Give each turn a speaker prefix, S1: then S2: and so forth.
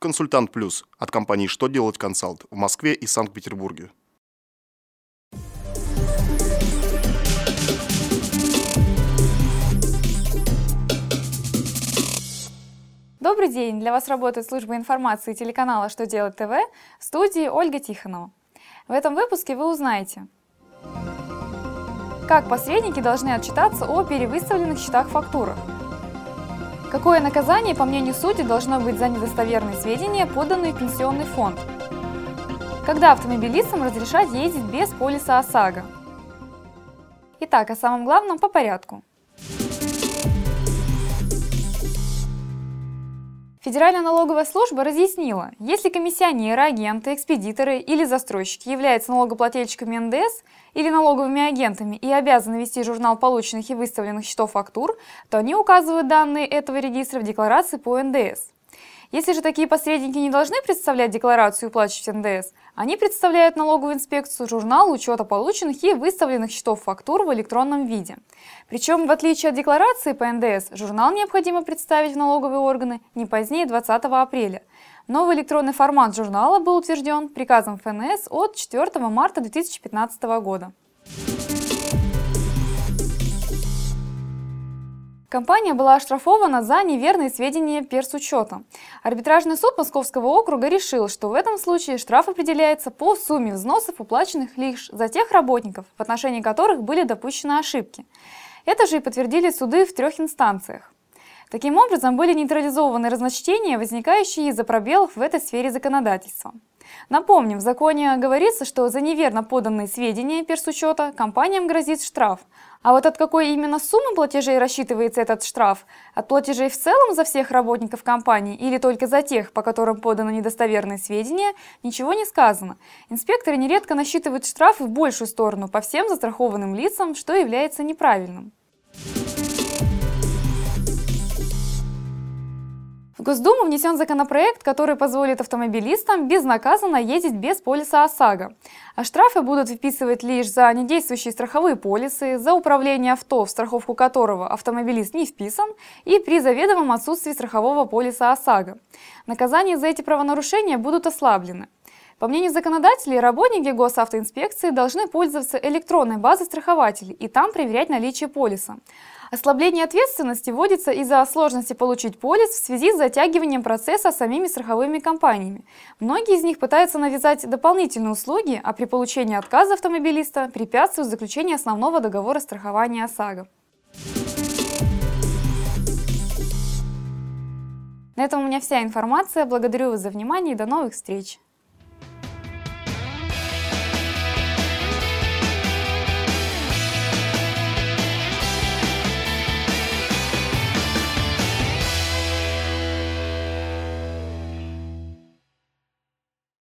S1: Консультант Плюс от компании «Что делать консалт» в Москве и Санкт-Петербурге.
S2: Добрый день! Для вас работает служба информации телеканала «Что делать ТВ» в студии Ольга Тихонова. В этом выпуске вы узнаете, как посредники должны отчитаться о перевыставленных счетах-фактурах, Какое наказание, по мнению судей, должно быть за недостоверные сведения, поданные в пенсионный фонд? Когда автомобилистам разрешать ездить без полиса ОСАГО? Итак, о самом главном по порядку. Федеральная налоговая служба разъяснила, если комиссионеры, агенты, экспедиторы или застройщики являются налогоплательщиками НДС или налоговыми агентами и обязаны вести журнал полученных и выставленных счетов фактур, то они указывают данные этого регистра в декларации по НДС. Если же такие посредники не должны представлять декларацию и уплачивать НДС, они представляют налоговую инспекцию журнал учета полученных и выставленных счетов фактур в электронном виде. Причем, в отличие от декларации по НДС, журнал необходимо представить в налоговые органы не позднее 20 апреля. Новый электронный формат журнала был утвержден приказом ФНС от 4 марта 2015 года. Компания была оштрафована за неверные сведения персучета. Арбитражный суд Московского округа решил, что в этом случае штраф определяется по сумме взносов, уплаченных лишь за тех работников, в отношении которых были допущены ошибки. Это же и подтвердили суды в трех инстанциях. Таким образом, были нейтрализованы разночтения, возникающие из-за пробелов в этой сфере законодательства. Напомним, в законе говорится, что за неверно поданные сведения персучета компаниям грозит штраф. А вот от какой именно суммы платежей рассчитывается этот штраф? От платежей в целом за всех работников компании или только за тех, по которым поданы недостоверные сведения, ничего не сказано. Инспекторы нередко насчитывают штрафы в большую сторону по всем застрахованным лицам, что является неправильным. В Госдуму внесен законопроект, который позволит автомобилистам безнаказанно ездить без полиса ОСАГО. А штрафы будут выписывать лишь за недействующие страховые полисы, за управление авто, в страховку которого автомобилист не вписан, и при заведомом отсутствии страхового полиса ОСАГО. Наказания за эти правонарушения будут ослаблены. По мнению законодателей, работники госавтоинспекции должны пользоваться электронной базой страхователей и там проверять наличие полиса. Ослабление ответственности вводится из-за сложности получить полис в связи с затягиванием процесса самими страховыми компаниями. Многие из них пытаются навязать дополнительные услуги, а при получении отказа автомобилиста препятствуют заключению основного договора страхования ОСАГО. На этом у меня вся информация. Благодарю вас за внимание и до новых встреч!